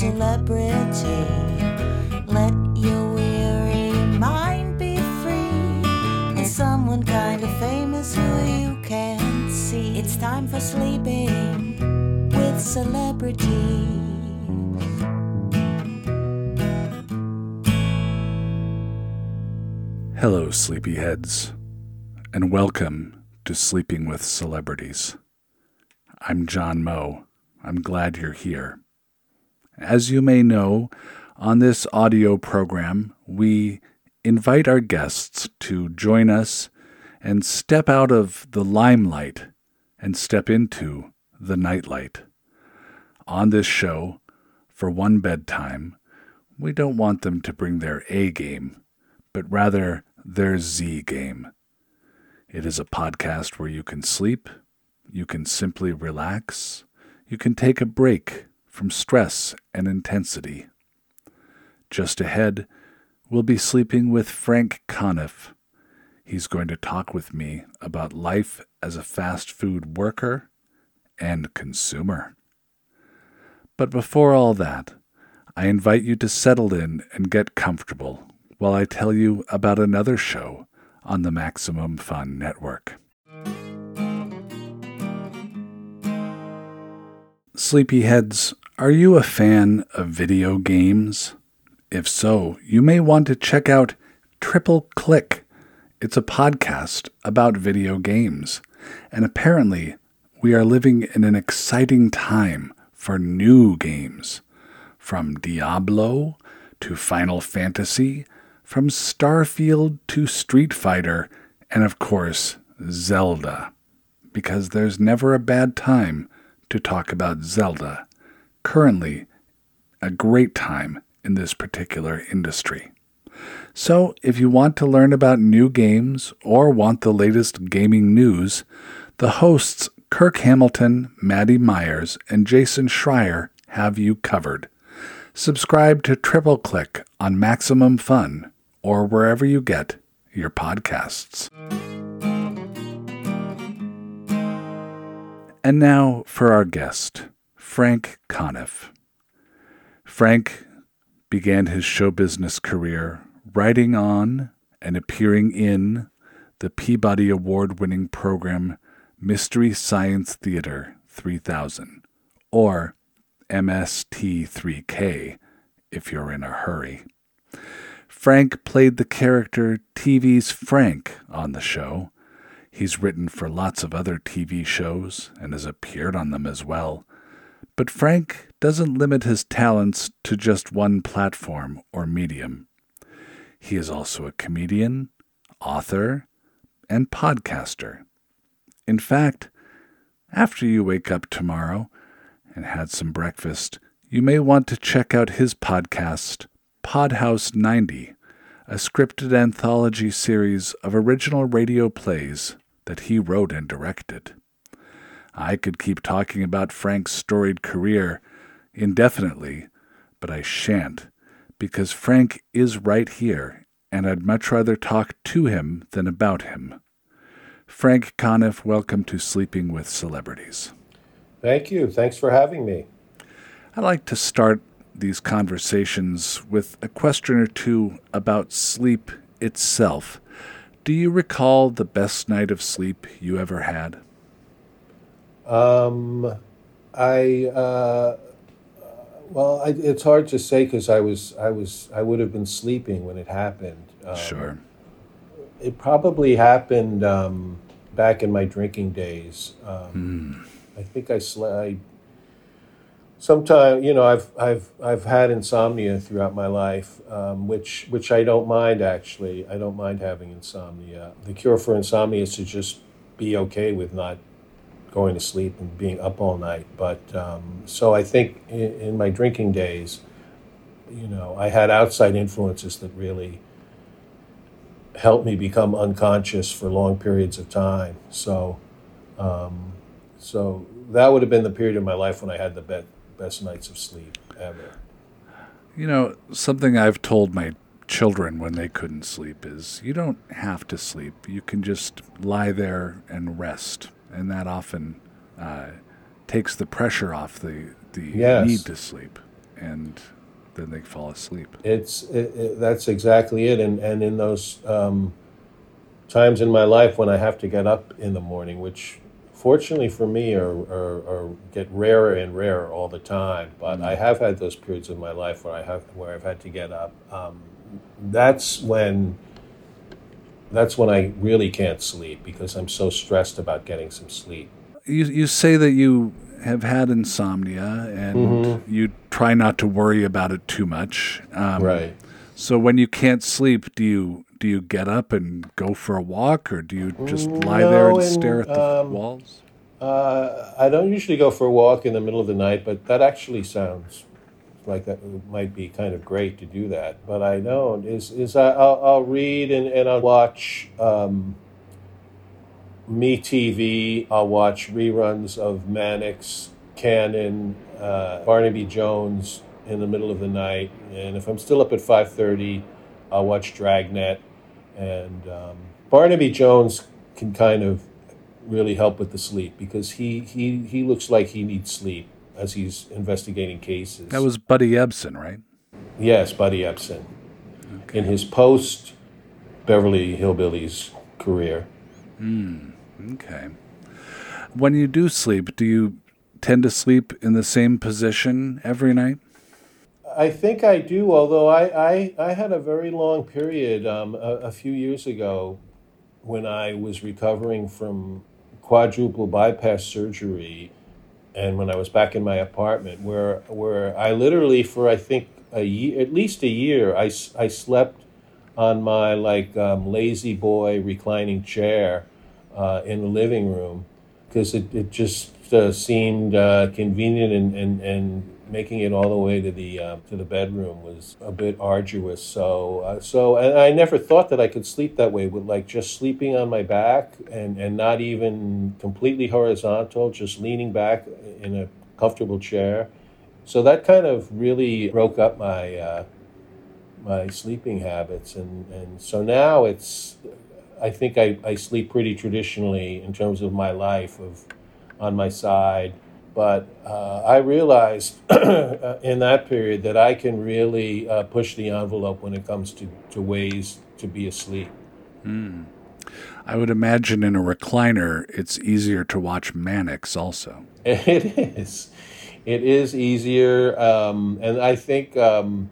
celebrity. Let your weary mind be free. And someone kind of famous who you can see. It's time for sleeping with celebrities. Hello, sleepyheads, and welcome to Sleeping with Celebrities. I'm John Moe. I'm glad you're here. As you may know, on this audio program, we invite our guests to join us and step out of the limelight and step into the nightlight. On this show, for one bedtime, we don't want them to bring their A game, but rather their Z game. It is a podcast where you can sleep, you can simply relax, you can take a break from stress and intensity. Just ahead, we'll be sleeping with Frank Conniff. He's going to talk with me about life as a fast food worker and consumer. But before all that, I invite you to settle in and get comfortable while I tell you about another show on the Maximum Fun Network. Sleepyheads, are you a fan of video games? If so, you may want to check out Triple Click. It's a podcast about video games, and apparently, we are living in an exciting time for new games. From Diablo to Final Fantasy, from Starfield to Street Fighter, and of course, Zelda. Because there's never a bad time to talk about Zelda, currently a great time in this particular industry. So, if you want to learn about new games or want the latest gaming news, the hosts Kirk Hamilton, Maddie Myers, and Jason Schreier have you covered. Subscribe to Triple Click on Maximum Fun or wherever you get your podcasts. And now for our guest, Frank Conniff. Frank began his show business career writing on and appearing in the Peabody Award winning program Mystery Science Theater 3000, or MST3K if you're in a hurry. Frank played the character TV's Frank on the show. He's written for lots of other TV shows and has appeared on them as well. But Frank doesn't limit his talents to just one platform or medium. He is also a comedian, author, and podcaster. In fact, after you wake up tomorrow and had some breakfast, you may want to check out his podcast, Podhouse 90, a scripted anthology series of original radio plays that he wrote and directed. I could keep talking about Frank's storied career indefinitely, but I shan't, because Frank is right here, and I'd much rather talk to him than about him. Frank Conniff, welcome to Sleeping with Celebrities. Thank you. Thanks for having me. I like to start these conversations with a question or two about sleep itself. Do you recall the best night of sleep you ever had? Um, I uh, well, I, it's hard to say because I was I was I would have been sleeping when it happened. Um, sure. It probably happened um, back in my drinking days. Mm. I think I slept. Sometimes, you know, I've I've I've had insomnia throughout my life, um, which which I don't mind actually. I don't mind having insomnia. The cure for insomnia is to just be okay with not going to sleep and being up all night. But um, so I think in, in, my drinking days, you know, I had outside influences that really helped me become unconscious for long periods of time. So, um, so that would have been the period of my life when I had the be- best nights of sleep ever. You know, something I've told my children when they couldn't sleep is you don't have to sleep. You can just lie there and rest and that often uh, takes the pressure off the the yes. need to sleep. and then they fall asleep. It's it, it, that's exactly it, and and in those um, times in my life when I have to get up in the morning, which fortunately for me are, are, are get rarer and rarer all the time. But I have had those periods in my life where I have where I've had to get up. Um, that's when that's when I really can't sleep because I'm so stressed about getting some sleep. You you say that you have had insomnia and you try not to worry about it too much. Um, Right. So when you can't sleep, do you do you get up and go for a walk, or do you just lie there and and, stare at the um, walls? Uh, I don't usually go for a walk in the middle of the night, but that actually sounds like that might be kind of great to do that. But I don't. Is is I, I'll, I'll read and, and I'll watch um, Me TV. I'll watch reruns of Mannix, Cannon, uh, Barnaby Jones in the middle of the night. And if I'm still up at five thirty, I'll watch Dragnet. And um, Barnaby Jones can kind of really help with the sleep because he, he, he looks like he needs sleep as he's investigating cases. That was Buddy Ebsen, right? yes, Buddy Ebsen in his post Beverly Hillbillies career. Okay. When you do sleep, do you tend to sleep in the same position every night? I think I do, although I, I, I had a very long period um, a, a few years ago when I was recovering from quadruple bypass surgery and when I was back in my apartment where where I literally for I think a year at least a year I, I slept on my like um, lazy boy reclining chair uh, in the living room because it, it just uh, seemed uh, convenient and, and, and making it all the way to the uh, to the bedroom was a bit arduous. So uh, so and I never thought that I could sleep that way with like just sleeping on my back and, and not even completely horizontal, just leaning back in a comfortable chair. So that kind of really broke up my uh, my sleeping habits and, and so now it's I think I, I sleep pretty traditionally in terms of my life of on my side. But uh, I realized in that period that I can really uh, push the envelope when it comes to, to ways to be asleep. I would imagine in a recliner, it's easier to watch Mannix also. It is. It is easier. Um, and I think um,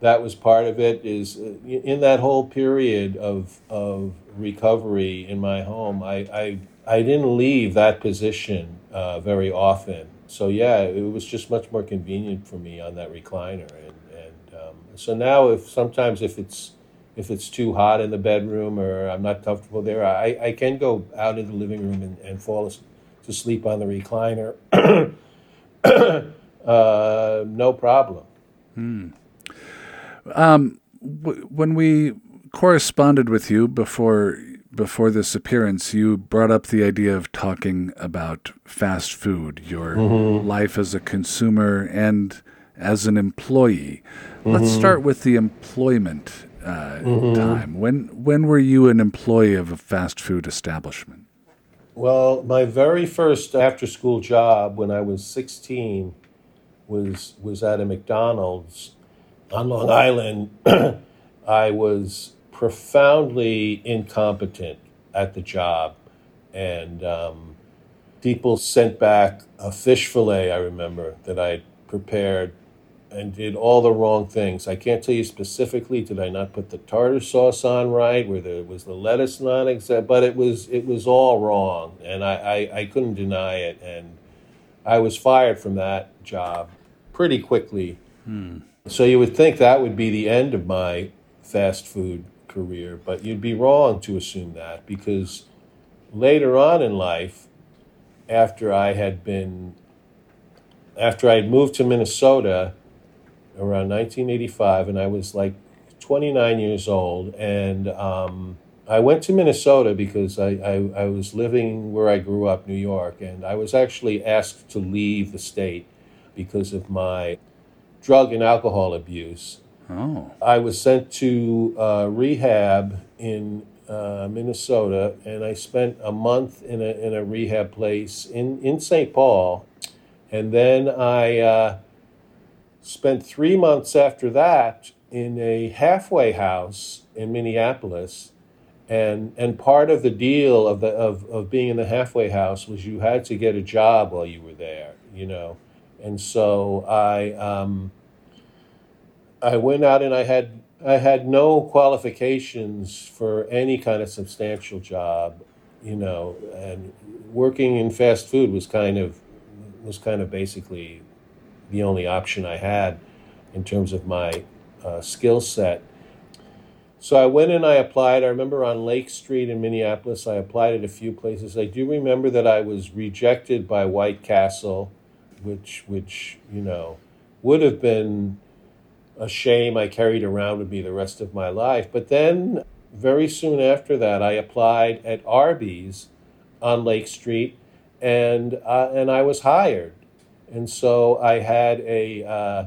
that was part of it is uh, in that whole period of, of recovery in my home, I, I, I didn't leave that position uh, very often. So yeah, it was just much more convenient for me on that recliner. And, and um, so now if sometimes if it's, if it's too hot in the bedroom or I'm not comfortable there, I, I can go out in the living room and, and fall to sleep on the recliner. uh, no problem. W- when we corresponded with you before before this appearance, you brought up the idea of talking about fast food, your mm-hmm. life as a consumer and as an employee. Let's mm-hmm. start with the employment uh, mm-hmm. time. When when were you an employee of a fast food establishment? Well, my very first after school job when I was 16 was was at a McDonald's on Long oh. Island. I was profoundly incompetent at the job, and um, people sent back a fish fillet. I remember that I prepared and did all the wrong things. I can't tell you specifically. Did I not put the tartar sauce on right? Where there was the lettuce not exact, but it was it was all wrong, and I, I, I couldn't deny it. And I was fired from that job pretty quickly. So you would think that would be the end of my fast food career, but you'd be wrong to assume that because later on in life, after I had been, after I had moved to Minnesota around 1985, and I was like 29 years old, and um, I went to Minnesota because I, I, I was living where I grew up, New York, and I was actually asked to leave the state because of my drug and alcohol abuse. Oh, I was sent to uh, rehab in uh, Minnesota, and I spent a month in a, in a rehab place in, in St. Paul. And then I, uh, spent three months after that in a halfway house in Minneapolis. And, and part of the deal of, the, of, of being in the halfway house was you had to get a job while you were there, you know. And so I, um, I went out and I had I had no qualifications for any kind of substantial job, you know, and working in fast food was kind of was kind of basically the only option I had in terms of my uh, skill set. So I went and I applied. I remember on Lake Street in Minneapolis, I applied at a few places. I do remember that I was rejected by White Castle, which which you know would have been a shame I carried around with me the rest of my life. But then, very soon after that, I applied at Arby's on Lake Street, and uh, and I was hired. And so I had a uh,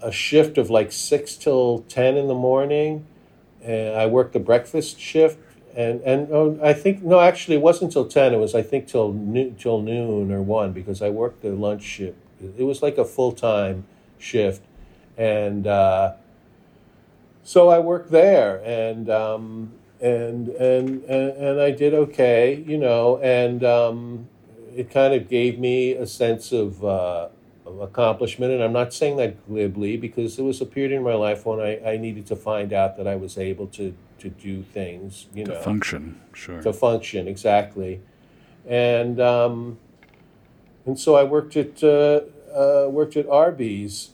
a shift of like six till ten in the morning, and I worked the breakfast shift. And and oh, I think no, actually, it wasn't till ten. It was I think till noon, till noon or one because I worked the lunch shift. It was like a full time shift and uh, so I worked there, and um, and, and and and I did okay, you know, and um, it kind of gave me a sense of, uh, of accomplishment. And I'm not saying that glibly because there was a period in my life when I, I needed to find out that I was able to to do things, you know. to know, function, sure, to function exactly, and um, and so I worked at uh, uh, worked at Arby's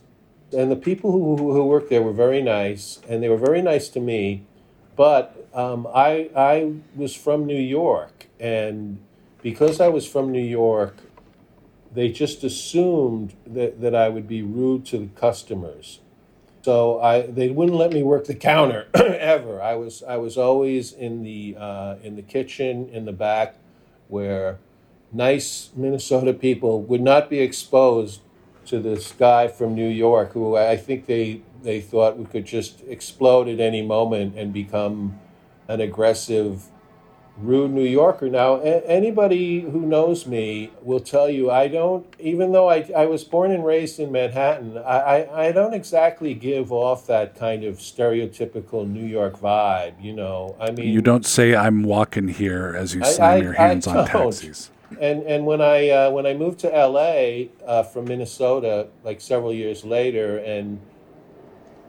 and the people who, who worked there were very nice, and they were very nice to me. But um, I I was from New York, and because I was from New York, they just assumed that, that I would be rude to the customers. So I they wouldn't let me work the counter ever. I was I was always in the uh, in the kitchen in the back, where nice Minnesota people would not be exposed to this guy from New York who I think they they thought we could just explode at any moment and become an aggressive, rude New Yorker. Now, a- anybody who knows me will tell you I don't, even though I, I was born and raised in Manhattan, I, I, I don't exactly give off that kind of stereotypical New York vibe. You know, I mean, You don't say I'm walking here as you slam I- your hands on taxis. And and when I uh, when I moved to LA uh, from Minnesota, like several years later, and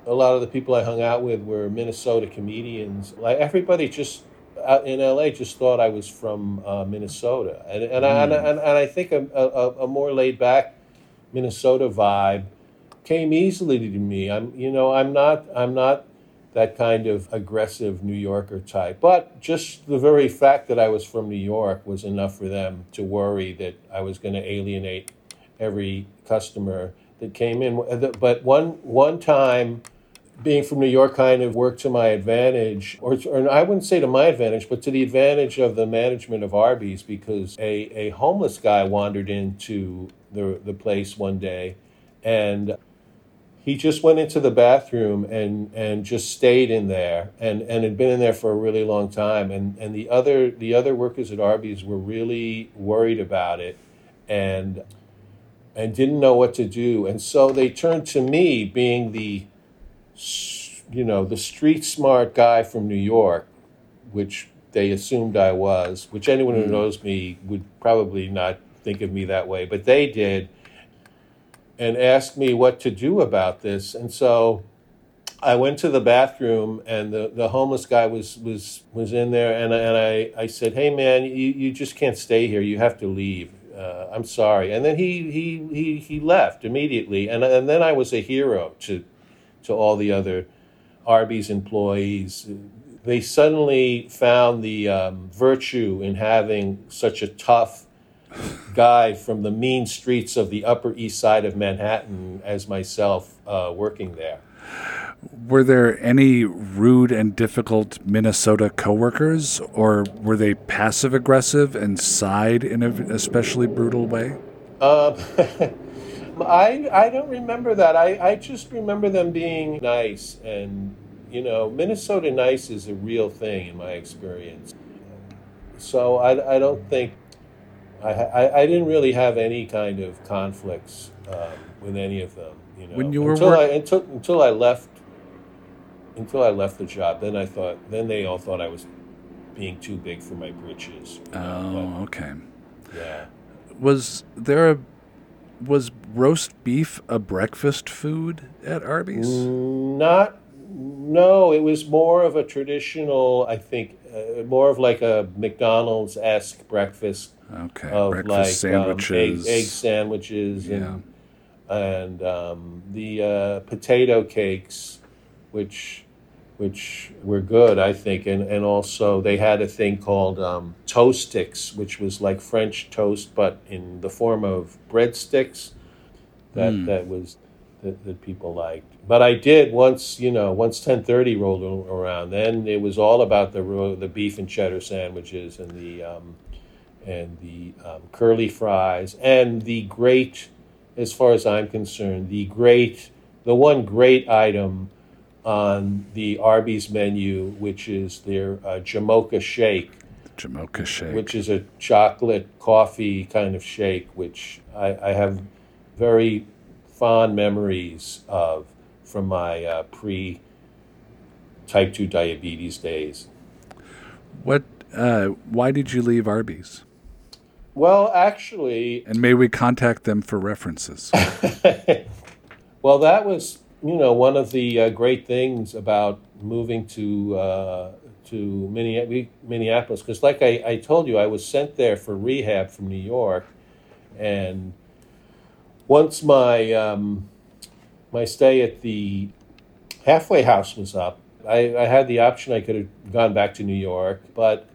a lot of the people I hung out with were Minnesota comedians. Like everybody just uh, in LA just thought I was from uh, Minnesota, and and, I, and, and and I think a, a, a more laid back Minnesota vibe came easily to me. I'm you know I'm not I'm not that kind of aggressive New Yorker type. But just the very fact that I was from New York was enough for them to worry that I was going to alienate every customer that came in. Uh, but one one time, being from New York kind of worked to my advantage, or, or I wouldn't say to my advantage, but to the advantage of the management of Arby's, because a, a homeless guy wandered into the, the place one day and he just went into the bathroom and and just stayed in there and and had been in there for a really long time. And and the other the other workers at Arby's were really worried about it and and didn't know what to do. And so they turned to me being the you know the street smart guy from New York which they assumed I was which anyone who hmm. knows me would probably not think of me that way but they did and asked me what to do about this. And so I went to the bathroom, and the, the homeless guy was, was, was in there, and, and I, I said, Hey, man, you, you just can't stay here. You have to leave. Uh, I'm sorry. And then he, he, he, he left immediately. And, and then I was a hero to, to all the other Arby's employees. They suddenly found the um, virtue in having such a tough, guy from the mean streets of the Upper East Side of Manhattan as myself uh, working there. Were there any rude and difficult Minnesota coworkers, or were they passive aggressive and sighed in an especially brutal way? Um, I, I don't remember that. I, I just remember them being nice. And, you know, Minnesota nice is a real thing in my experience. So I, I don't think, I, I, I didn't really have any kind of conflicts um, with any of them. You know, When you were until work- I until until I left until I left the job, then I thought then they all thought I was being too big for my britches. you know, Oh, okay. yeah. Was there a was roast beef a breakfast food at Arby's? Mm. Not, no, it was more of a traditional, I think, uh, more of like a McDonald's esque breakfast Okay, of breakfast like sandwiches. um, egg, egg sandwiches Yeah. and and um, the uh, potato cakes, which which were good, I think, and and also they had a thing called um, toast sticks, which was like French toast but in the form of breadsticks. That Hmm. that was that, that people liked. But I did once, you know, once ten thirty rolled around. Then it was all about the the beef and cheddar sandwiches and the um, and the um, curly fries and the great, as far as I'm concerned, the great, the one great item on the Arby's menu, which is their uh, Jamocha shake, Jamocha shake. which is a chocolate coffee kind of shake, which I, I have very fond memories of from my uh, pre type 2 diabetes days. what? Uh, why did you leave Arby's? Well, actually, And may we contact them for references? well, that was you know one of the uh, great things about moving to uh, to Minneapolis because, like I, I told you, I was sent there for rehab from New York, and once my um, my stay at the halfway house was up, I, I had the option I could have gone back to New York, but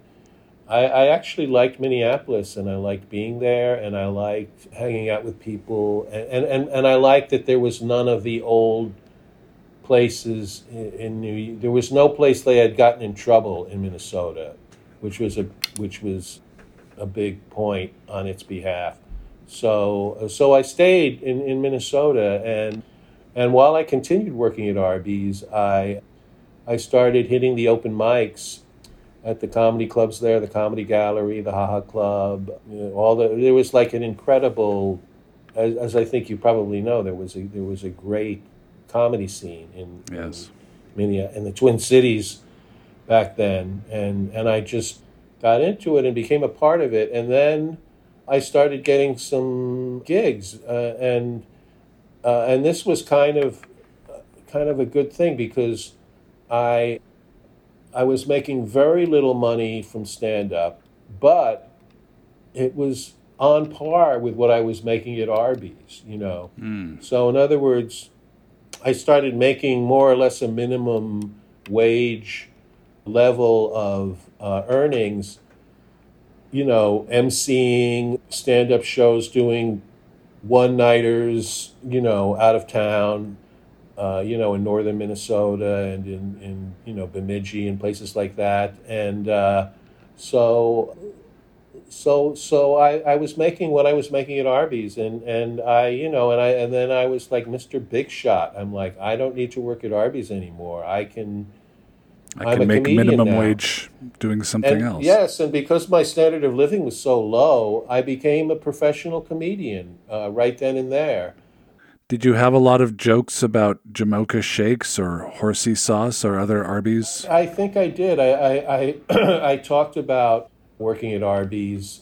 I, I actually liked Minneapolis and I liked being there and I liked hanging out with people and, and, and, and I liked that there was none of the old places in, in New there was no place they had gotten in trouble in Minnesota, which was a which was a big point on its behalf. So so I stayed in, in Minnesota and and while I continued working at Arby's, I I started hitting the open mics at the comedy clubs there, the Comedy Gallery, the Haha Club, you know, all the. There was like an incredible, as, as I think you probably know, there was a there was a great comedy scene in Yes. in, Minneapolis, in the Twin Cities back then, and and I just got into it and became a part of it, and then I started getting some gigs, uh, and uh, and this was kind of kind of a good thing because I I was making very little money from stand up, but it was on par with what I was making at Arby's, you know. So in other words, I started making more or less a minimum wage level of uh, earnings, you know, emceeing stand up shows, doing one nighters, you know, out of town, uh, you know, in northern Minnesota and in, in you know, Bemidji and places like that. And uh, so so so I, I was making what I was making at Arby's and, and I you know and I and then I was like Mr. Big Shot. I'm like I don't need to work at Arby's anymore. I can I can a make minimum now. wage doing something and else. yes, and because my standard of living was so low, I became a professional comedian uh, right then and there. Did you have a lot of jokes about Jamocha shakes or horsey sauce or other Arby's? I think I did. I I, I, I talked about working at Arby's.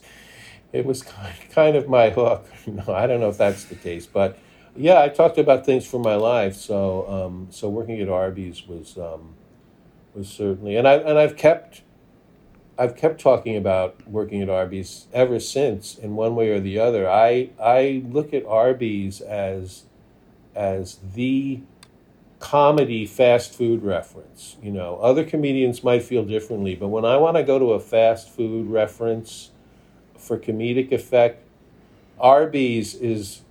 It was kind of my hook. No, I don't know if that's the case, but yeah, I talked about things from my life. So um, so working at Arby's was um, was certainly, and I and I've kept. I've kept talking about working at Arby's ever since, in one way or the other. I I look at Arby's as as the comedy fast food reference. You know, other comedians might feel differently, but when I want to go to a fast food reference for comedic effect, Arby's is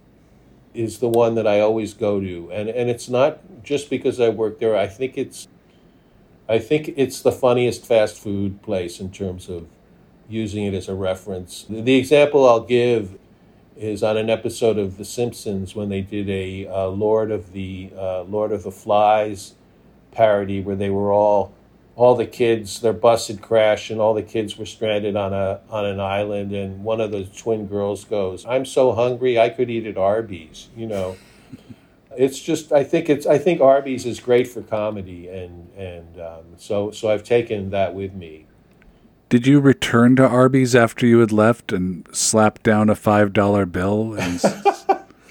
is the one that I always go to. And and it's not just because I work there. I think it's I think it's the funniest fast food place in terms of using it as a reference. The, the example I'll give is on an episode of The Simpsons when they did a uh, Lord of the uh, Lord of the Flies parody where they were all all the kids their bus had crashed and all the kids were stranded on a on an island and one of the twin girls goes I'm so hungry I could eat at Arby's you know It's just I think it's I think Arby's is great for comedy, and and um, so so I've taken that with me. Did you return to Arby's after you had left and slap down a five dollar bill and s-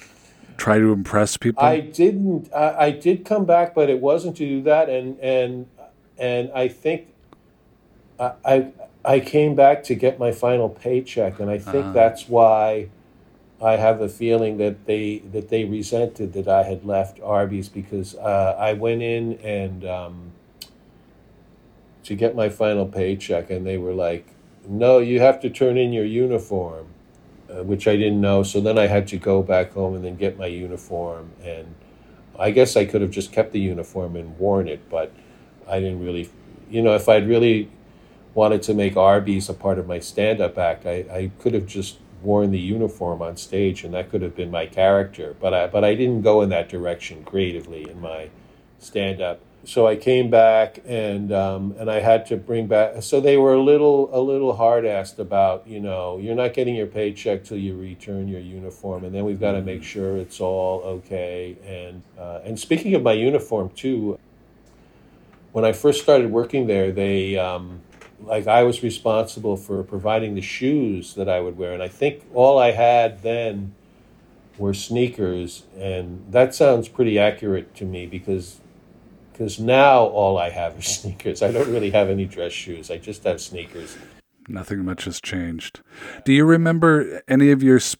try to impress people? I didn't. I, I did come back, but it wasn't to do that, and and and I think I I, I came back to get my final paycheck, and I think Uh-huh. that's why I have the feeling that they that they resented that I had left Arby's because uh, I went in and um, to get my final paycheck, and they were like, "No, you have to turn in your uniform." uh, which I didn't know. So then I had to go back home and then get my uniform. And I guess I could have just kept the uniform and worn it, but I didn't really, you know, if I'd really wanted to make Arby's a part of my stand up act, I, I could have just worn the uniform on stage and that could have been my character. But I, but I didn't go in that direction creatively in my stand up. So I came back and um, and I had to bring back. So they were a little a little hard assed about you know you're not getting your paycheck till you return your uniform, and then we've got to make sure it's all okay. And uh, and speaking of my uniform too, when I first started working there, they um, like I was responsible for providing the shoes that I would wear, and I think all I had then were sneakers, and that sounds pretty accurate to me because because now all I have are sneakers. I don't really have any dress shoes. I just have sneakers. Nothing much has changed. Do you remember any of your sp-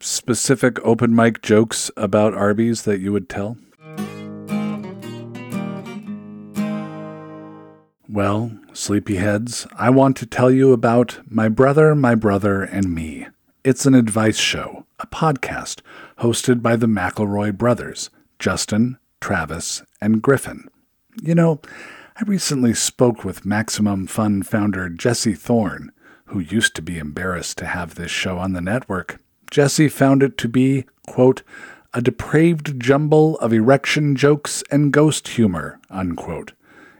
specific open mic jokes about Arby's that you would tell? Well, sleepyheads, I want to tell you about My Brother, My Brother, and Me. It's an advice show, a podcast hosted by the McElroy brothers, Justin, Travis, and Griffin. You know, I recently spoke with Maximum Fun founder Jesse Thorn, who used to be embarrassed to have this show on the network. Jesse found it to be, quote, a depraved jumble of erection jokes and ghost humor, unquote,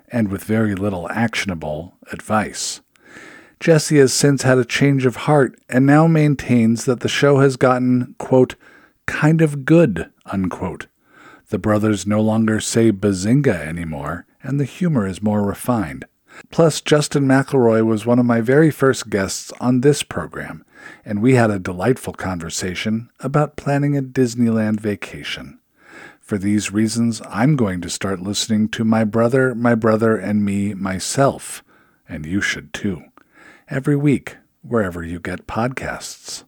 and with very little actionable advice. Jesse has since had a change of heart and now maintains that the show has gotten, quote, kind of good, unquote. The brothers no longer say bazinga anymore, and the humor is more refined. Plus, Justin McElroy was one of my very first guests on this program, and we had a delightful conversation about planning a Disneyland vacation. For these reasons, I'm going to start listening to My Brother, My Brother, and Me myself, and you should too, every week, wherever you get podcasts.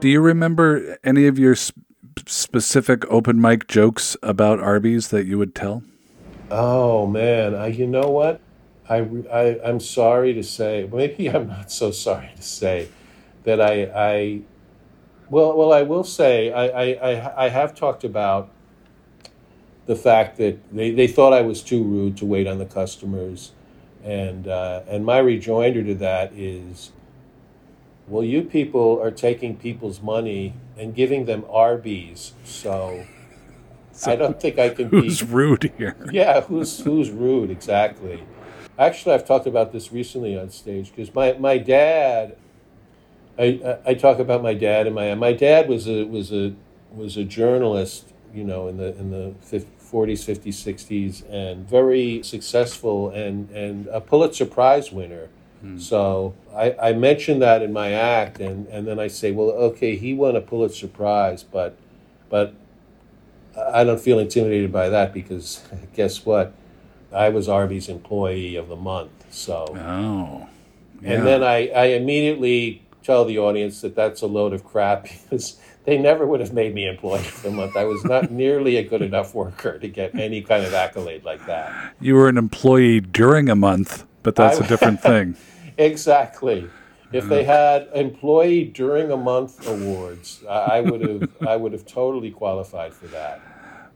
Do you remember any of your sp- specific open mic jokes about Arby's that you would tell? Oh man, I, you know what? I, I I'm sorry to say, maybe I'm not so sorry to say that I I well well I will say I I, I, I have talked about the fact that they, they thought I was too rude to wait on the customers, and uh, and my rejoinder to that is, well, you people are taking people's money and giving them Arby's, so. I don't think I can be Who's rude here? yeah, who's who's rude exactly? Actually, I've talked about this recently on stage because my, my dad, I, I I talk about my dad and my my dad was a was a was a journalist, you know, in the in the forties, fifties, sixties, and very successful and and a Pulitzer Prize winner. Hmm. So I, I mentioned that in my act, and, and then I say, well, okay, he won a Pulitzer Prize, but but I don't feel intimidated by that because guess what? I was Arby's employee of the month. So, Oh. and then I, I immediately tell the audience that that's a load of crap because they never would have made me employee of the month. I was not nearly a good enough worker to get any kind of accolade like that. you were an employee during a month, but that's a I- different thing. Exactly. If they had employee during a month awards, I would have I would have totally qualified for that.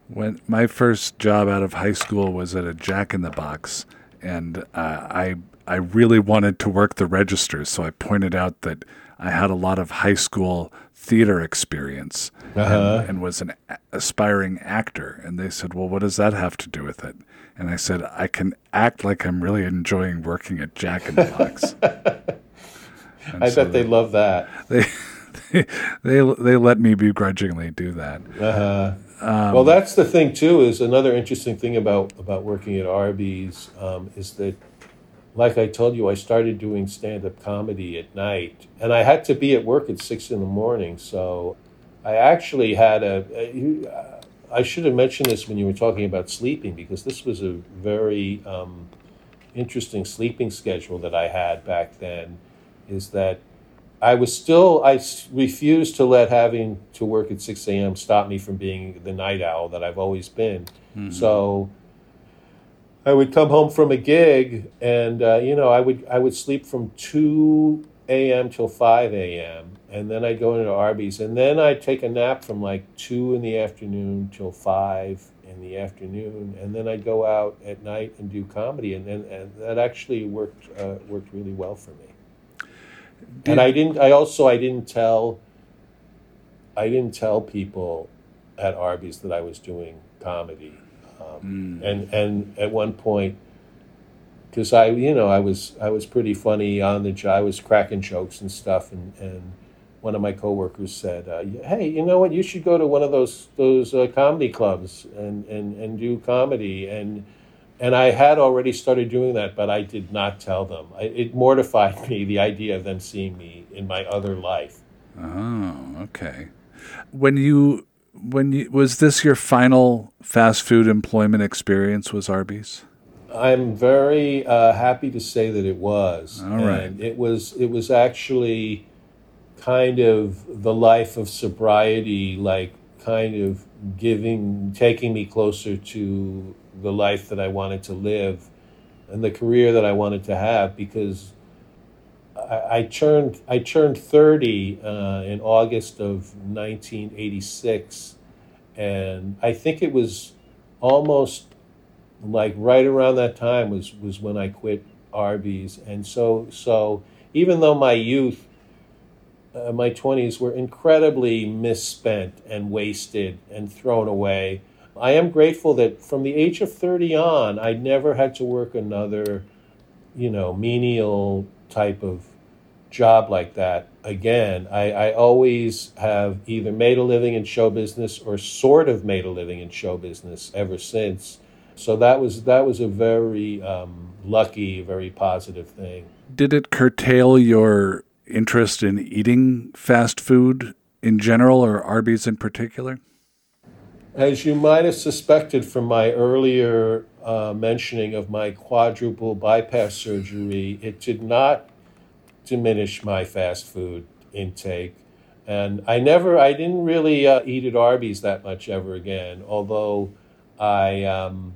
When my first job out of high school was at a Jack in the Box, and uh, I I really wanted to work the registers, so I pointed out that I had a lot of high school theater experience Uh-huh. and, and was an aspiring actor. And they said, "Well, what does that have to do with it?" And I said, "I can act like I'm really enjoying working at Jack in the Box." I so bet they love that. they they they let me begrudgingly do that. Uh-huh. well, that's the thing too. Is another interesting thing about about working at Arby's um, is that, like I told you, I started doing stand up comedy at night, and I had to be at work at six in the morning. So, I actually had a. a I should have mentioned this when you were talking about sleeping because this was a very um, interesting sleeping schedule that I had back then. Is that I was still, I refused to let having to work at 6 a.m. stop me from being the night owl that I've always been. So I would come home from a gig and, uh, you know, I would, I would sleep from 2 a.m. till 5 a.m. And then I'd go into Arby's and then I'd take a nap from like 2 in the afternoon till 5 in the afternoon. And then I'd go out at night and do comedy. And, and, and that actually worked, uh, worked really well for me and I didn't. I also I didn't tell. I didn't tell people at Arby's that I was doing comedy, um, and and at one point, because I you know I was I was pretty funny on the job. I was cracking jokes and stuff, and and one of my coworkers said, uh, "Hey, you know what? You should go to one of those those uh, comedy clubs and and and do comedy." And and I had already started doing that, but I did not tell them. I, it mortified me the idea of them seeing me in my other life. Oh, okay. When you when you was this your final fast food employment experience? Was Arby's? I'm very uh, happy to say that it was. All right. And it was it was actually kind of the life of sobriety, like kind of giving taking me closer to the life that I wanted to live and the career that I wanted to have because I, I turned I turned 30 uh, in August of 1986 and I think it was almost like right around that time was was when I quit Arby's, and so so even though my youth, uh, my twenties were incredibly misspent and wasted and thrown away, I am grateful that from the age of thirty on, I never had to work another, you know, menial type of job like that again. I, I always have either made a living in show business or sort of made a living in show business ever since. So that was that was a very um, lucky, very positive thing. Did it curtail your interest in eating fast food in general or Arby's in particular? As you might have suspected from my earlier uh, mentioning of my quadruple bypass surgery, it did not diminish my fast food intake. And I never, I didn't really uh, eat at Arby's that much ever again, although I, um,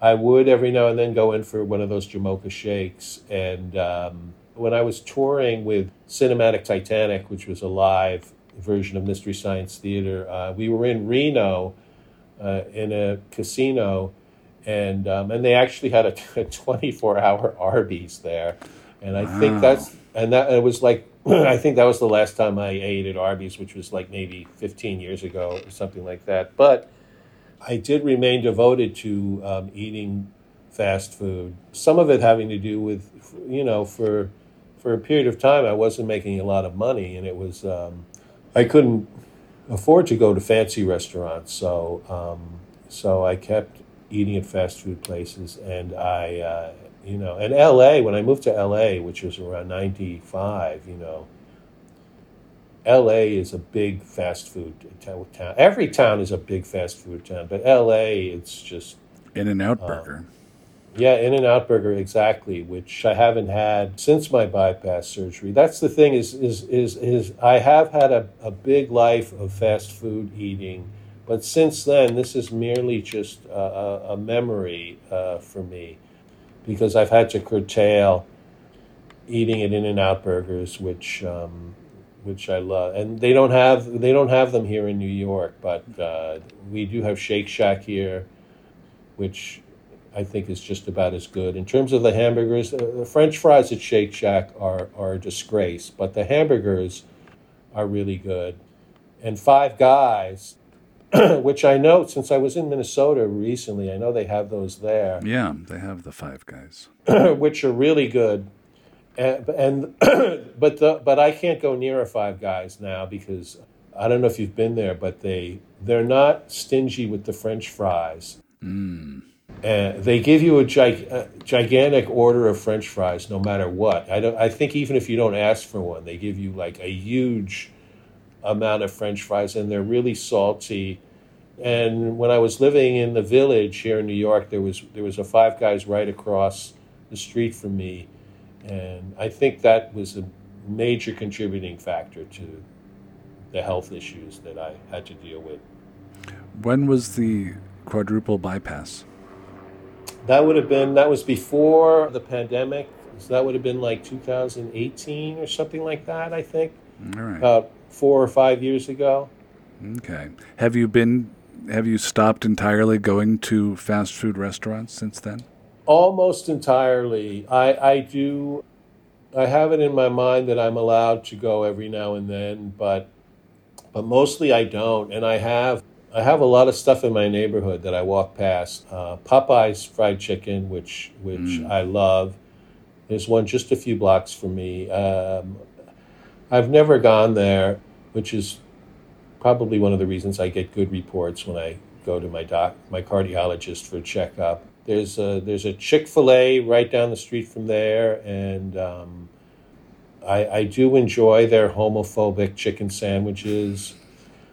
I would every now and then go in for one of those Jamocha shakes. And um, when I was touring with Cinematic Titanic, which was a live version of Mystery Science Theater, uh, we were in Reno uh, in a casino, and um, and they actually had a, 24 hour Arby's there. And I Wow. think that's, and that it was like, I think that was the last time I ate at Arby's, which was like maybe 15 years ago or something like that. But I did remain devoted to um, eating fast food. Some of it having to do with, you know, for for a period of time, I wasn't making a lot of money, and it was um, I couldn't afford to go to fancy restaurants, so um, so I kept eating at fast food places, and I, uh, you know, and L.A. When I moved to L.A., which was around '95, you know. LA is a big fast food town. Every town is a big fast food town, but LA, it's just In and Out Burger. yeah, In and Out Burger exactly, which I haven't had since my bypass surgery. That's the thing is is is is I have had a, a big life of fast food eating, but since then this is merely just a, a, memory uh, for me, because I've had to curtail eating at In and Out Burgers, which um, which I love, and they don't have they don't have them here in New York, but uh, we do have Shake Shack here, which I think is just about as good. In terms of the hamburgers, uh, the French fries at Shake Shack are, are a disgrace, but the hamburgers are really good. And Five Guys, which I know since I was in Minnesota recently, I know they have those there, Yeah, they have the Five Guys. which are really good. and, and but the, but I can't go near a Five Guys now because I don't know if you've been there, but they they're not stingy with the French fries. Mm. And they give you a, gig, a, gigantic order of French fries, no matter what. I don't. I think even if you don't ask for one, they give you like a huge amount of French fries, and they're really salty. And when I was living in the village here in New York, there was there was a Five Guys right across the street from me, and I think that was a major contributing factor to the health issues that I had to deal with. When was the quadruple bypass? That would have been that was before the pandemic. So that would have been like 2018 or something like that. I think. All right. About four or five years ago. Okay. Have you been? Have you stopped entirely going to fast food restaurants since then? Almost entirely. I I do. I have it in my mind that I'm allowed to go every now and then, but but mostly I don't. And I have I have a lot of stuff in my neighborhood that I walk past. Uh, Popeye's fried chicken, which which mm. I love. There's one just a few blocks from me. Um, I've never gone there, which is probably one of the reasons I get good reports when I go to my doc, my cardiologist for a checkup. There's a there's a Chick Fil A right down the street from there, and um, I, I do enjoy their homophobic chicken sandwiches,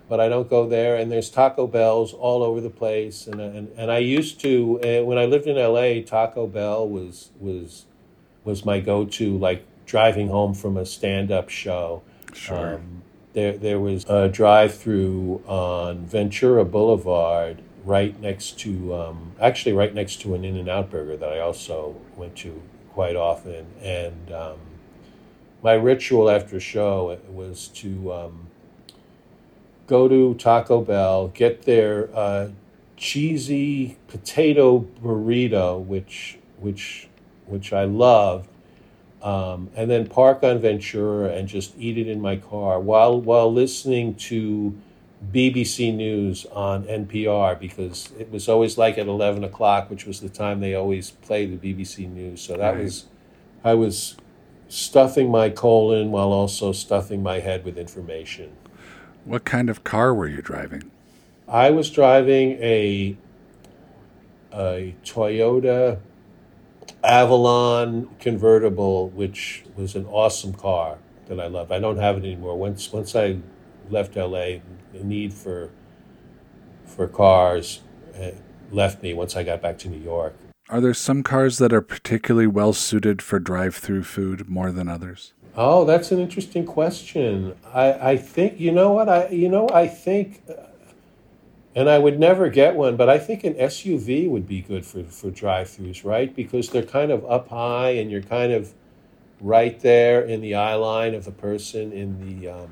but I don't go there. And there's Taco Bells all over the place. And, and, and I used to, uh, when I lived in LA, Taco Bell was, was, was my go to, like driving home from a stand up show. Sure. Um, there, there was a drive through on Ventura Boulevard right next to, um, actually, right next to an In N Out burger that I also went to quite often. And, um, my ritual after a show was to um, go to Taco Bell, get their uh, cheesy potato burrito, which which which I love, um, and then park on Ventura and just eat it in my car while while listening to BBC News on NPR because it was always like at eleven o'clock, which was the time they always play the BBC News. So that right. was I was stuffing my colon while also stuffing my head with information. What kind of car were you driving? I was driving a a Toyota Avalon convertible, which was an awesome car that I loved. I don't have it anymore. Once once I left LA, the need for for cars uh, left me once I got back to New York. Are there some cars that are particularly well suited for drive through food more than others? Oh, that's an interesting question. I, I think, you know what? I, you know, I think, uh, and I would never get one, but I think an SUV would be good for, for drive throughs, right? Because they're kind of up high and you're kind of right there in the eye line of the person in the, um,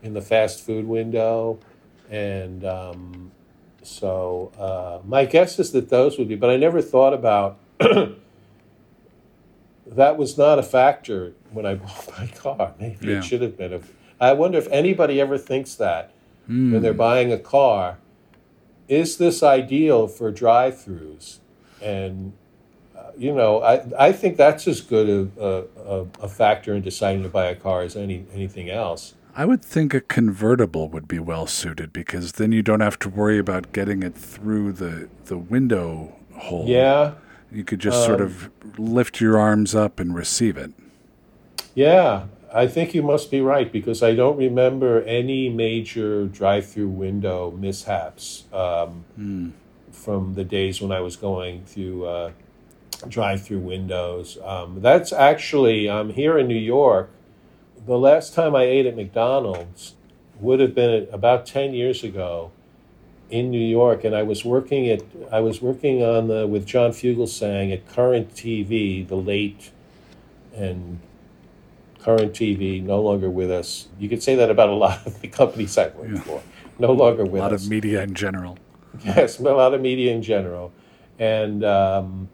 in the fast food window. And, um, so uh, my guess is that those would be, but I never thought about that was not a factor when I bought my car. Maybe yeah. it should have been. I wonder if anybody ever thinks that mm. when they're hmm. buying a car. Is this ideal for drive-throughs? And uh, you know, I I think that's as good a, a, a factor in deciding to buy a car as any anything else. I would think a convertible would be well suited because then you don't have to worry about getting it through the the window hole. Yeah. You could just um, sort of lift your arms up and receive it. Yeah, I think you must be right because I don't remember any major drive-through window mishaps um, mm. from the days when I was going through uh, drive-through windows. Um, that's actually I'm here in New York the last time I ate at McDonald's would have been about 10 years ago in New York, and I was working at I was working on the with John Fugelsang at Current TV, the late and Current TV, no longer with us. You could say that about a lot of the companies I worked yeah. for, no longer with us. A lot us. of media in general. Yes, a lot of media in general, and um,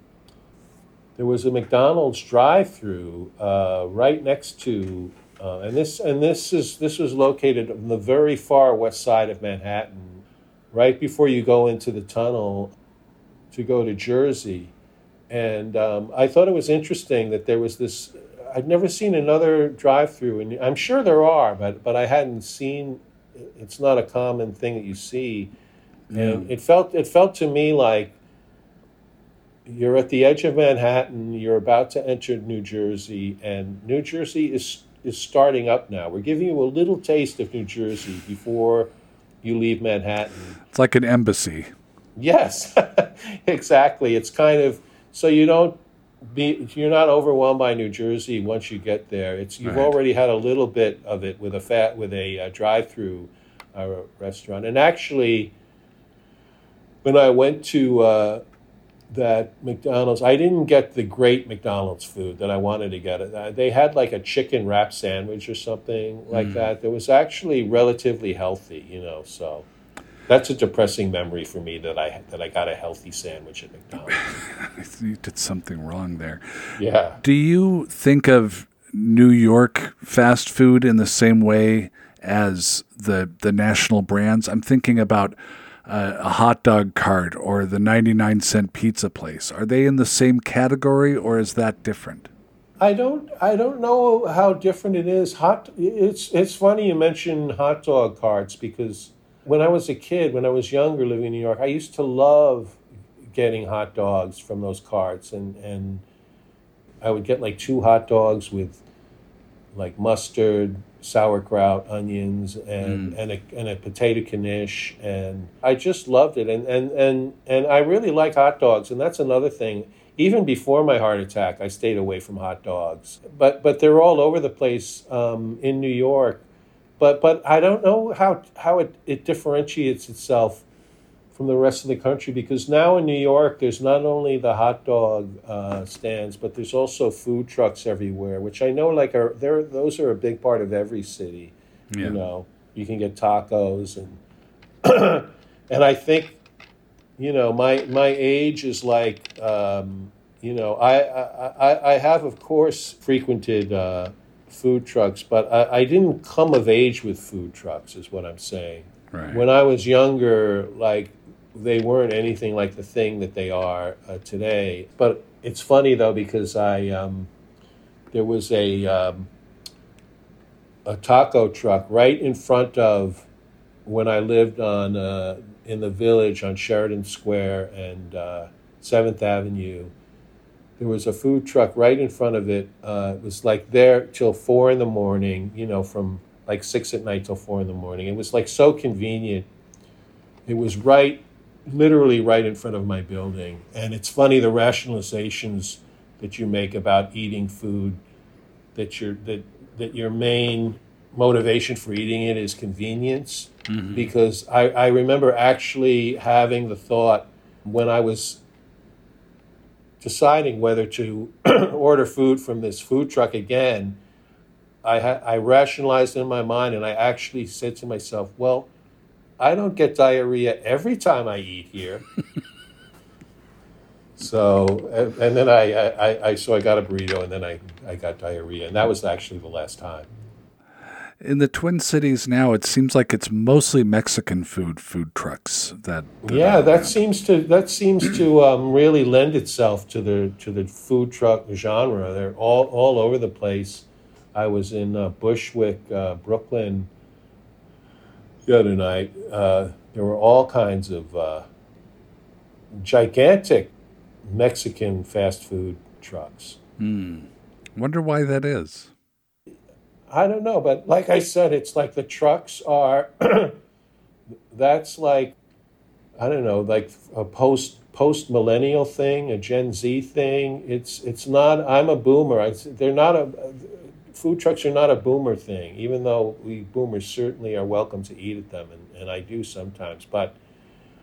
there was a McDonald's drive-through uh, right next to uh, and this and this is this was located on the very far west side of Manhattan, right before you go into the tunnel to go to Jersey. And um, I thought it was interesting that there was this. I'd never seen another drive-through, and I'm sure there are, but but I hadn't seen. It's not a common thing that you see, and it felt it felt to me like you're at the edge of Manhattan. You're about to enter New Jersey, and New Jersey is is starting up now. We're giving you a little taste of New Jersey before you leave Manhattan. It's like an embassy. Yes, exactly. It's kind of so you don't be you're not overwhelmed by New Jersey once you get there. It's you've Right. already had a little bit of it with a fat with a uh, drive-through uh, restaurant. And actually, when I went to uh, that McDonald's, I didn't get the great McDonald's food that I wanted to get. Uh, They had like a chicken wrap sandwich or something like that. That was actually relatively healthy, you know. So that's a depressing memory for me that I that I got a healthy sandwich at McDonald's. You did something wrong there. yeah. Do you think of New York fast food in the same way as the the national brands? I'm thinking about uh, a hot dog cart or the 99 cent pizza place. Are they in the same category or is that different? I don't I don't know how different it is. Hot it's it's funny you mention hot dog carts because when I was a kid, when I was younger living in New York, I used to love getting hot dogs from those carts and and I would get like two hot dogs with like mustard, sauerkraut, onions, and and a and a potato knish, and I just loved it. And and and and I really like hot dogs, and that's another thing. Even before my heart attack, I stayed away from hot dogs. But but they're all over the place um, in New York. But but I don't know how how it, it differentiates itself from the rest of the country because now in New York there's not only the hot dog uh, stands but there's also food trucks everywhere which I know like are there those are a big part of every city Yeah. you know you can get tacos and and I think you know my my age is like um, you know I, I I- I have of course frequented uh, food trucks but I, I didn't come of age with food trucks is what I'm saying Right. when I was younger, like they weren't anything like the thing that they are uh, today. But it's funny though because I um, there was a um, a taco truck right in front of when I lived on uh, in the village on Sheridan Square and uh, Seventh Avenue. There was a food truck right in front of it. Uh, it was like there till four in the morning. You know, from like six at night till four in the morning. It was like so convenient. It was right, literally right in front of my building. And it's funny the rationalizations that you make about eating food, that your that that your main motivation for eating it is convenience. Because I, I remember actually having the thought when I was deciding whether to order food from this food truck again, I, ha- I rationalized in my mind and I actually said to myself, well, I don't get diarrhea every time I eat here. so, and, and then I, I, I, so I got a burrito and then I, I got diarrhea. And that was actually the last time. In the Twin Cities now, it seems like it's mostly Mexican food food trucks that. that Yeah, that around. seems to that seems to um, really lend itself to the to the food truck genre. They're all all over the place. I was in uh, Bushwick, uh, Brooklyn, the other night. Uh, there were all kinds of uh, gigantic Mexican fast food trucks. Wonder why that is. I don't know, but like I said, it's like the trucks are. that's like, I don't know, like a post post millennial thing, a Gen Z thing. It's it's not. I'm a boomer. I, they're not a. Food trucks are not a boomer thing, even though we boomers certainly are welcome to eat at them, and, and I do sometimes. But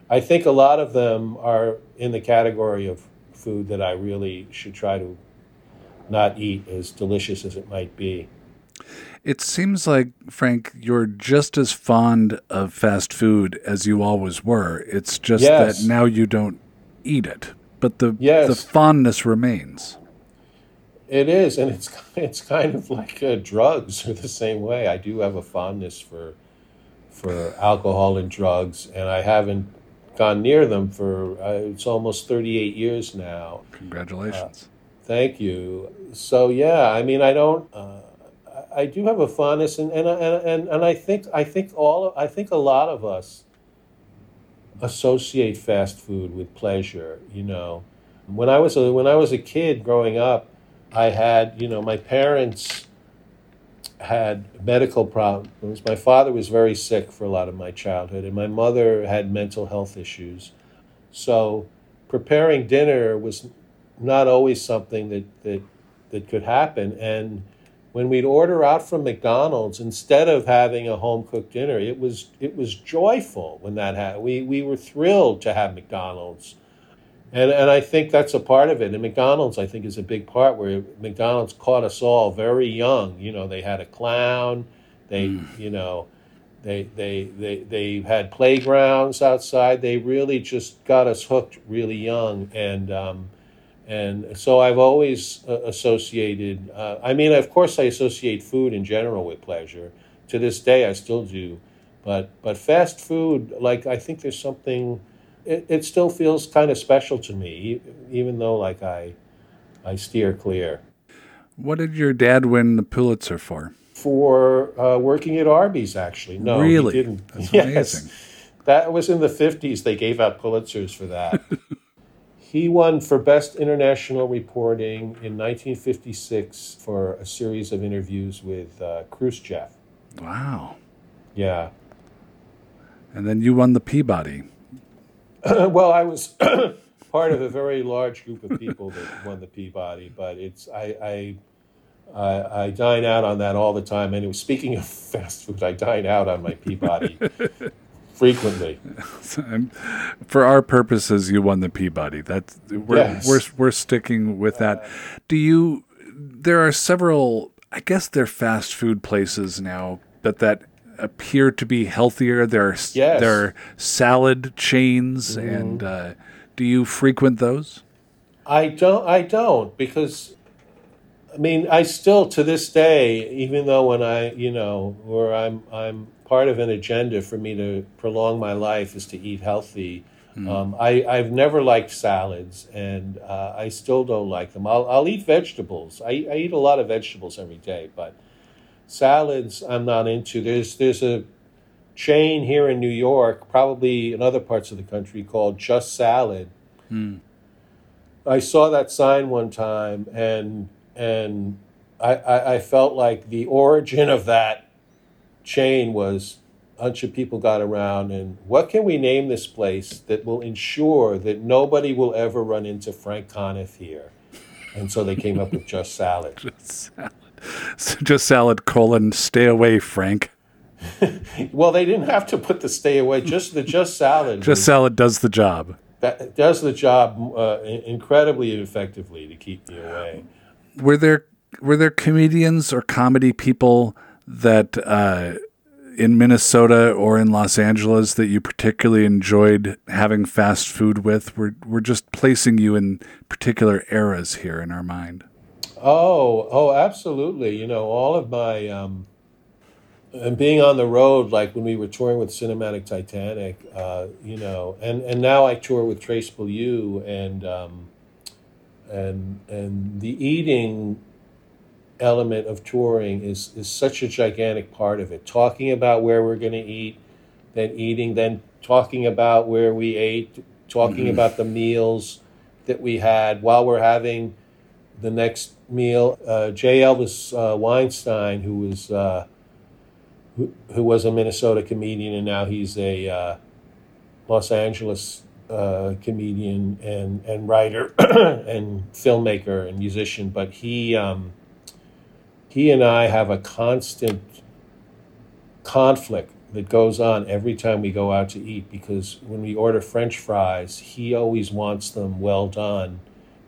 I think a lot of them are in the category of food that I really should try to not eat, as delicious as it might be. It seems like, Frank, you're just as fond of fast food as you always were. It's just Yes. that now you don't eat it, but the Yes. the fondness remains. It is, and it's it's kind of like uh, drugs are the same way. I do have a fondness for for alcohol and drugs, and I haven't gone near them for uh, it's almost thirty eight years now. Congratulations. Thank you. So yeah, I mean, I don't. I do have a fondness, and and and and I think I think all I think a lot of us associate fast food with pleasure. You know, when I was a when I was a kid growing up, I had you know my parents had medical problems. My father was very sick for a lot of my childhood, and my mother had mental health issues. So preparing dinner was not always something that that that could happen, and when we'd order out from McDonald's instead of having a home cooked dinner, it was it was joyful when that happened. We we were thrilled to have McDonald's, and and I think that's a part of it. And McDonald's, I think, is a big part where McDonald's caught us all very young. You know, they had a clown, they mm. you know. They, they, they, they had playgrounds outside. They really just got us hooked really young. And, um, and so I've always uh, associated, uh, I mean, of course, I associate food in general with pleasure. To this day, I still do. But, but fast food, like, I think there's something, it, it still feels kind of special to me, even though, like, I, I steer clear. What did your dad win the Pulitzer for? For uh, working at Arby's, actually. No, really? he didn't. That's yes. amazing. That was in the 50s. They gave out Pulitzers for that. He won for Best International Reporting in 1956 for a series of interviews with uh, Khrushchev. Wow. Yeah. And then you won the Peabody. well, I was part of a very large group of people that won the Peabody, but it's I, I I, I, dine out on that all the time. Anyway, speaking of fast food, I dine out on my Peabody frequently. For our purposes, you won the Peabody. That's we're yes. we're we're sticking with that. Do you? There are several. I guess they're fast food places now, but that appear to be healthier. There are yes. there are salad chains, mm-hmm. and uh, do you frequent those? I don't. I don't because I mean, I still to this day, even though when I, you know, where I'm, I'm part of an agenda for me to prolong my life is to eat healthy. Mm. Um, I, I've never liked salads, and uh, I still don't like them. I'll, I'll eat vegetables. I, I eat a lot of vegetables every day, but salads I'm not into. There's there's a chain here in New York, probably in other parts of the country, called Just Salad. Mm. I saw that sign one time, and and I, I, I felt like the origin of that chain was a bunch of people got around and what can we name this place that will ensure that nobody will ever run into Frank Conniff here? And so they came up with Just Salad. Just Salad. So just Salad colon, stay away, Frank. well, they didn't have to put the stay away, just the Just Salad. Just Salad does the job. That does the job uh, incredibly effectively to keep me away. Were there were there comedians or comedy people that uh, in Minnesota or in Los Angeles that you particularly enjoyed having fast food with? We're we're just placing you in particular eras here in our mind. Oh, oh, absolutely. You know, all of my um, and being on the road, like when we were touring with Cinematic Titanic, uh, you know, and and now I tour with Trace Beaulieu and um, and and the eating element of touring is is such a gigantic part of it. Talking about where we're going to eat, then eating, then talking about where we ate, talking mm-hmm. about the meals that we had while we're having the next meal. Uh, J. Elvis uh, Weinstein, who was uh, who, who, was a Minnesota comedian and now he's a uh, Los Angeles uh, comedian and and writer and filmmaker and musician, but he. Um, he and I have a constant conflict that goes on every time we go out to eat because when we order french fries he always wants them well done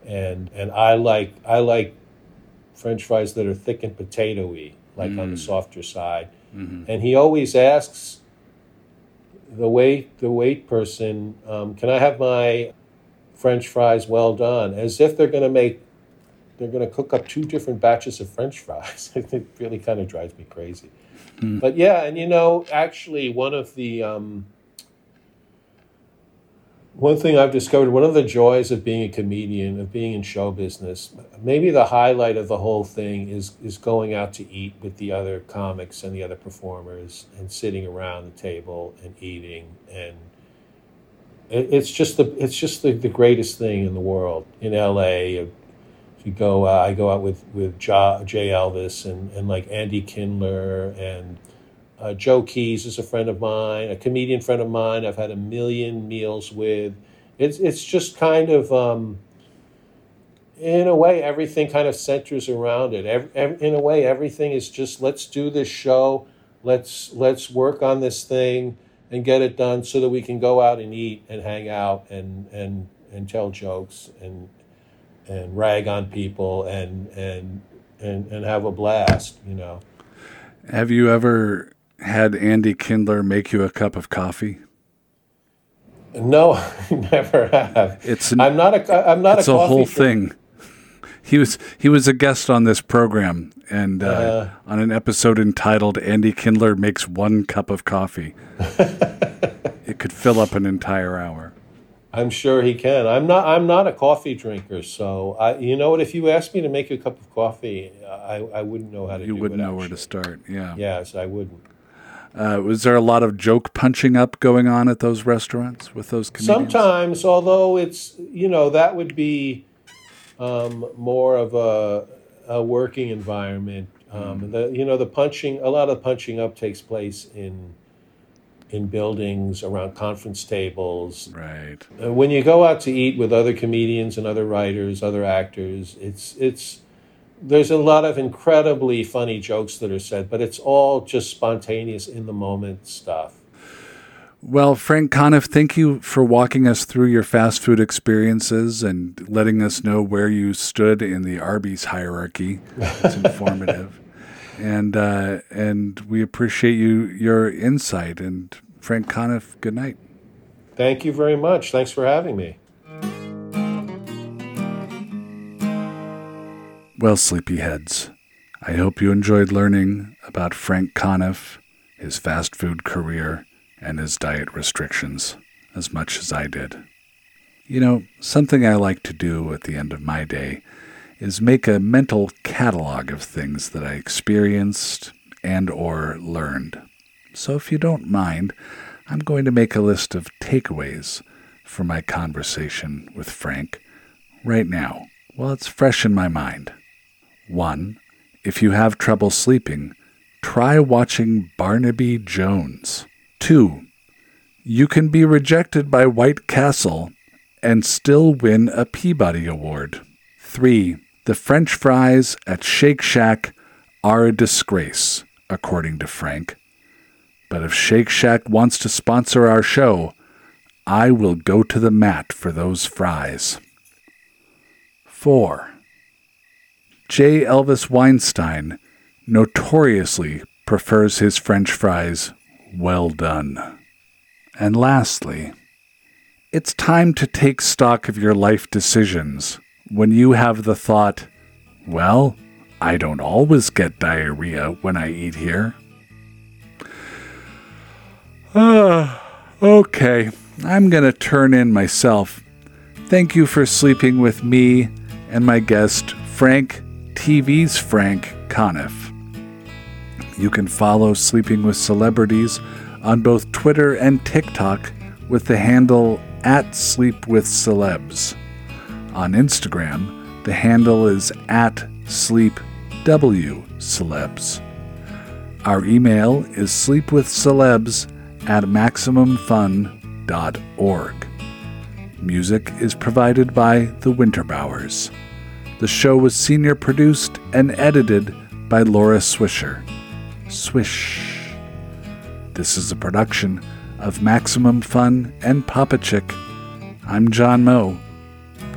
and and I like I like french fries that are thick and potatoy like mm. on the mm. softer side mm-hmm. and he always asks the wait the wait person um, can I have my french fries well done as if they're going to make they're going to cook up two different batches of French fries. it really kind of drives me crazy. Mm. But yeah, and you know, actually, one of the um, one thing I've discovered, one of the joys of being a comedian, of being in show business, maybe the highlight of the whole thing is is going out to eat with the other comics and the other performers and sitting around the table and eating and it's just the it's just the, the greatest thing in the world. In LA, go, uh, I go out with with J. Elvis and and like Andy Kindler and uh, Joe Keys is a friend of mine, a comedian friend of mine. I've had a million meals with. It's it's just kind of, um, in a way, everything kind of centers around it. Every, every, in a way, everything is just let's do this show, let's let's work on this thing and get it done so that we can go out and eat and hang out and and and tell jokes and and rag on people and and and, and have a blast. You know. Have you ever had Andy Kindler make you a cup of coffee? No, I never have. It's an, I'm not a I'm not it's a, a whole drinker. thing. He was he was a guest on this program and uh, Uh. on an episode entitled "Andy Kindler makes one cup of coffee." it could fill up an entire hour. I'm sure he can. I'm not I'm not a coffee drinker, so I you know what if you asked me to make you a cup of coffee, I, I wouldn't know how to You wouldn't know where to start. Yeah. Yes, I wouldn't. Uh, was there a lot of joke punching up going on at those restaurants with those comedians? Sometimes, although it's you know that would be um, more of a, a working environment. Um, The you know the punching a lot of the punching up takes place in in buildings around conference tables. Right. Uh, When you go out to eat with other comedians and other writers, other actors, it's it's there's a lot of incredibly funny jokes that are said, but it's all just spontaneous in the moment stuff. Well, Frank Conniff, thank you for walking us through your fast food experiences and letting us know where you stood in the Arby's hierarchy. It's informative, and uh, and we appreciate you your insight. And Frank Conniff, good night. Thank you very much. Thanks for having me. Well, sleepyheads, I hope you enjoyed learning about Frank Conniff, his fast food career, and his diet restrictions as much as I did. You know, something I like to do at the end of my day is make a mental catalog of things that I experienced and or learned. So if you don't mind, I'm going to make a list of takeaways from my conversation with Frank right now while it's fresh in my mind. 1. If you have trouble sleeping, try watching Barnaby Jones. 2. You can be rejected by White Castle and still win a Peabody Award. 3. The French fries at Shake Shack are a disgrace, according to Frank. But if Shake Shack wants to sponsor our show, I will go to the mat for those fries. 4. J. Elvis Weinstein notoriously prefers his French fries well done. And lastly, it's time to take stock of your life decisions when you have the thought, well, I don't always get diarrhea when I eat here. Ah, okay, I'm gonna turn in myself. Thank you for sleeping with me and my guest, Frank TV's Frank Conniff. You can follow Sleeping with Celebrities on both Twitter and TikTok with the handle at Sleep with Celebs. On Instagram, the handle is at SleepWCelebs. Our email is sleepwithcelebs at MaximumFun.org. Music is provided by The Winterbowers. The show was senior produced and edited by Laura Swisher. Swish. This is a production of Maximum Fun and Papa Chick. I'm John Moe.